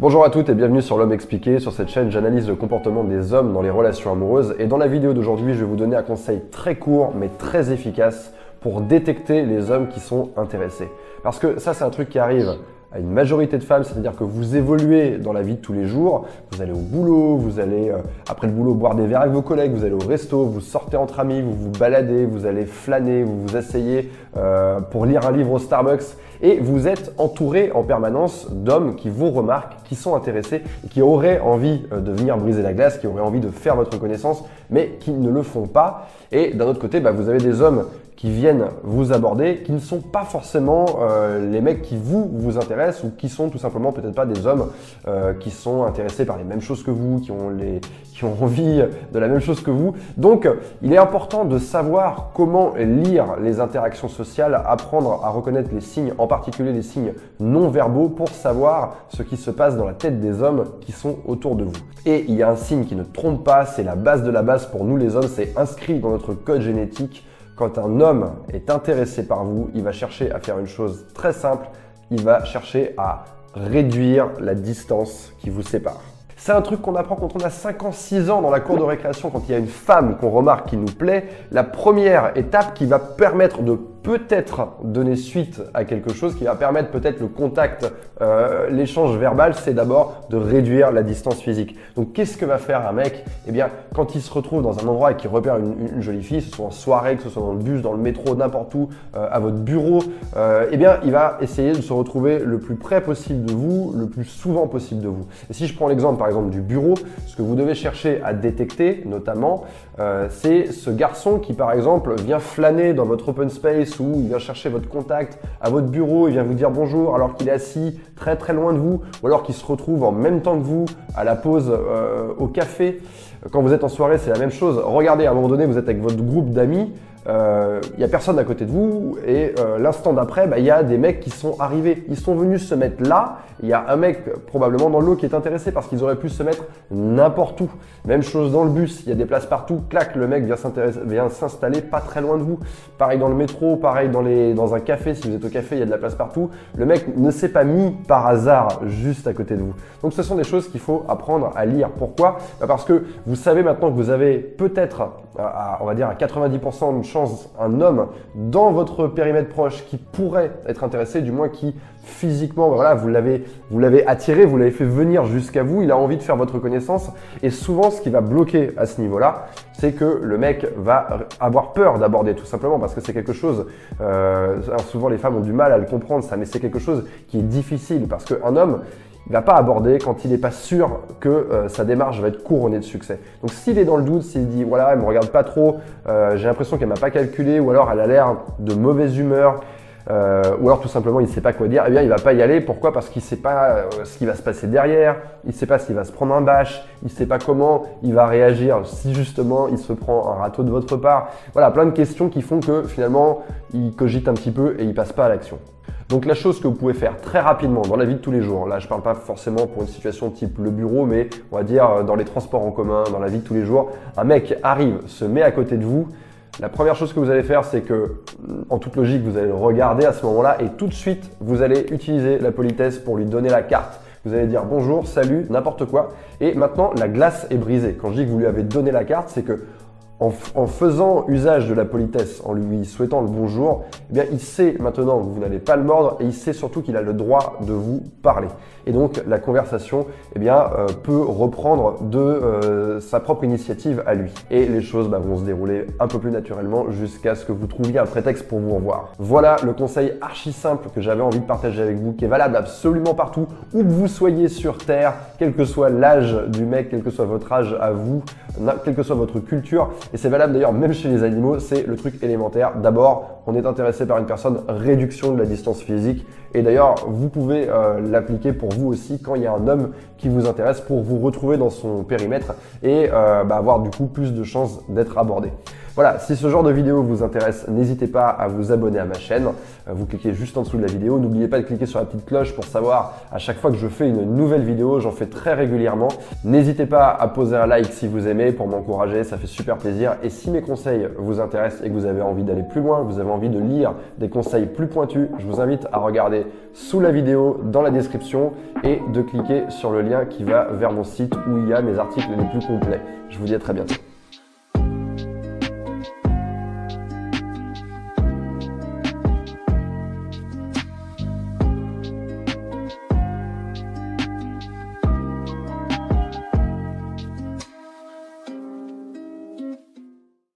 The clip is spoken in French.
Bonjour à toutes et bienvenue sur L'Homme Expliqué. Sur cette chaîne, j'analyse le comportement des hommes dans les relations amoureuses. Et dans la vidéo d'aujourd'hui, je vais vous donner un conseil très court mais très efficace pour détecter les hommes qui sont intéressés. Parce que ça, c'est un truc qui arrive à une majorité de femmes, c'est-à-dire que vous évoluez dans la vie de tous les jours, vous allez au boulot, vous allez euh, après le boulot boire des verres avec vos collègues, vous allez au resto, vous sortez entre amis, vous vous baladez, vous allez flâner, vous vous asseyez euh, pour lire un livre au Starbucks et vous êtes entouré en permanence d'hommes qui vous remarquent, qui sont intéressés, qui auraient envie euh, de venir briser la glace, qui auraient envie de faire votre connaissance, mais qui ne le font pas. Et d'un autre côté, bah, vous avez des hommes qui viennent vous aborder, qui ne sont pas forcément euh, les mecs qui vous vous intéressent ou qui sont tout simplement peut-être pas des hommes euh, qui sont intéressés par les mêmes choses que vous, qui ont les qui ont envie de la même chose que vous. Donc, il est important de savoir comment lire les interactions sociales, apprendre à reconnaître les signes, en particulier les signes non verbaux, pour savoir ce qui se passe dans la tête des hommes qui sont autour de vous. Et il y a un signe qui ne trompe pas, c'est la base de la base pour nous les hommes, c'est inscrit dans notre code génétique quand un homme est intéressé par vous, il va chercher à faire une chose très simple, il va chercher à réduire la distance qui vous sépare. C'est un truc qu'on apprend quand on a 5 ans, 6 ans dans la cour de récréation, quand il y a une femme qu'on remarque qui nous plaît. La première étape qui va permettre de peut-être donner suite à quelque chose qui va permettre peut-être le contact, euh, l'échange verbal, c'est d'abord de réduire la distance physique. Donc qu'est-ce que va faire un mec? Eh bien, quand il se retrouve dans un endroit et qu'il repère une, jolie fille, que ce soit en soirée, que ce soit dans le bus, dans le métro, n'importe où, euh, à votre bureau, euh, eh bien, il va essayer de se retrouver le plus près possible de vous, le plus souvent possible de vous. Et si je prends l'exemple par exemple du bureau, ce que vous devez chercher à détecter notamment, c'est ce garçon qui par exemple vient flâner dans votre open space il vient chercher votre contact à votre bureau, il vient vous dire bonjour alors qu'il est assis très très loin de vous, ou alors qu'il se retrouve en même temps que vous à la pause euh, au café. Quand vous êtes en soirée, c'est la même chose. Regardez, à un moment donné, vous êtes avec votre groupe d'amis, il euh, n'y a personne à côté de vous et euh, l'instant d'après, il bah, y a des mecs qui sont arrivés. Ils sont venus se mettre là. Il y a un mec probablement dans l'eau qui est intéressé parce qu'ils auraient pu se mettre n'importe où. Même chose dans le bus, il y a des places partout. Clac, le mec vient s'installer pas très loin de vous. Pareil dans le métro, pareil dans, les, dans un café. Si vous êtes au café, il y a de la place partout. Le mec ne s'est pas mis par hasard juste à côté de vous. Donc ce sont des choses qu'il faut apprendre à lire. Pourquoi? Bah, Parce que vous savez maintenant que vous avez peut-être, on va dire à 90% de chance un homme dans votre périmètre proche qui pourrait être intéressé, du moins qui physiquement, voilà, vous l'avez, vous l'avez attiré, vous l'avez fait venir jusqu'à vous, il a envie de faire votre connaissance. Et souvent, ce qui va bloquer à ce niveau-là, c'est que le mec va avoir peur d'aborder tout simplement parce que c'est quelque chose. Euh, souvent, les femmes ont du mal à le comprendre ça, mais c'est quelque chose qui est difficile parce qu'un homme, il va pas aborder quand il n'est pas sûr que euh, sa démarche va être couronnée de succès. Donc s'il est dans le doute, s'il dit voilà, elle me regarde pas trop, euh, j'ai l'impression qu'elle m'a pas calculé, ou alors elle a l'air de mauvaise humeur, euh, ou alors tout simplement il ne sait pas quoi dire, eh bien il va pas y aller. Pourquoi? Parce qu'il ne sait pas ce qui va se passer derrière, il ne sait pas s'il va se prendre un bâche, il ne sait pas comment il va réagir si justement il se prend un râteau de votre part. Voilà, plein de questions qui font que finalement il cogite un petit peu et il passe pas à l'action. Donc la chose que vous pouvez faire très rapidement dans la vie de tous les jours, là je ne parle pas forcément pour une situation type le bureau, mais on va dire euh, dans les transports en commun, dans la vie de tous les jours, un mec arrive, se met à côté de vous. La première chose que vous allez faire, c'est que, en toute logique, vous allez le regarder à ce moment-là et tout de suite, vous allez utiliser la politesse pour lui donner la carte. Vous allez dire bonjour, salut, n'importe quoi. Et maintenant, la glace est brisée. Quand je dis que vous lui avez donné la carte, c'est que en, faisant usage de la politesse, en lui souhaitant le bonjour, eh bien, il sait maintenant que vous n'allez pas le mordre et il sait surtout qu'il a le droit de vous parler. Et donc, la conversation, eh bien, euh, peut reprendre de euh, sa propre initiative à lui. Et les choses bah, vont se dérouler un peu plus naturellement jusqu'à ce que vous trouviez un prétexte pour vous revoir. Voilà le conseil archi simple que j'avais envie de partager avec vous, qui est valable absolument partout, où que vous soyez sur Terre, quel que soit l'âge du mec, quel que soit votre âge à vous, quelle que soit votre culture. Et c'est valable d'ailleurs même chez les animaux, c'est le truc élémentaire. D'abord, on est intéressé par une personne, réduction de la distance physique. Et d'ailleurs, vous pouvez euh, l'appliquer pour vous aussi quand il y a un homme qui vous intéresse pour vous retrouver dans son périmètre et euh, bah, avoir du coup plus de chances d'être abordé. Voilà, si ce genre de vidéo vous intéresse, n'hésitez pas à vous abonner à ma chaîne. Euh, vous cliquez juste en dessous de la vidéo. N'oubliez pas de cliquer sur la petite cloche pour savoir à chaque fois que je fais une nouvelle vidéo. J'en fais très régulièrement. N'hésitez pas à poser un like si vous aimez pour m'encourager, ça fait super plaisir. Et si mes conseils vous intéressent et que vous avez envie d'aller plus loin, vous avez envie de lire des conseils plus pointus, je vous invite à regarder sous la vidéo, dans la description et de cliquer sur le lien qui va vers mon site où il y a mes articles les plus complets. Je vous dis à très bientôt.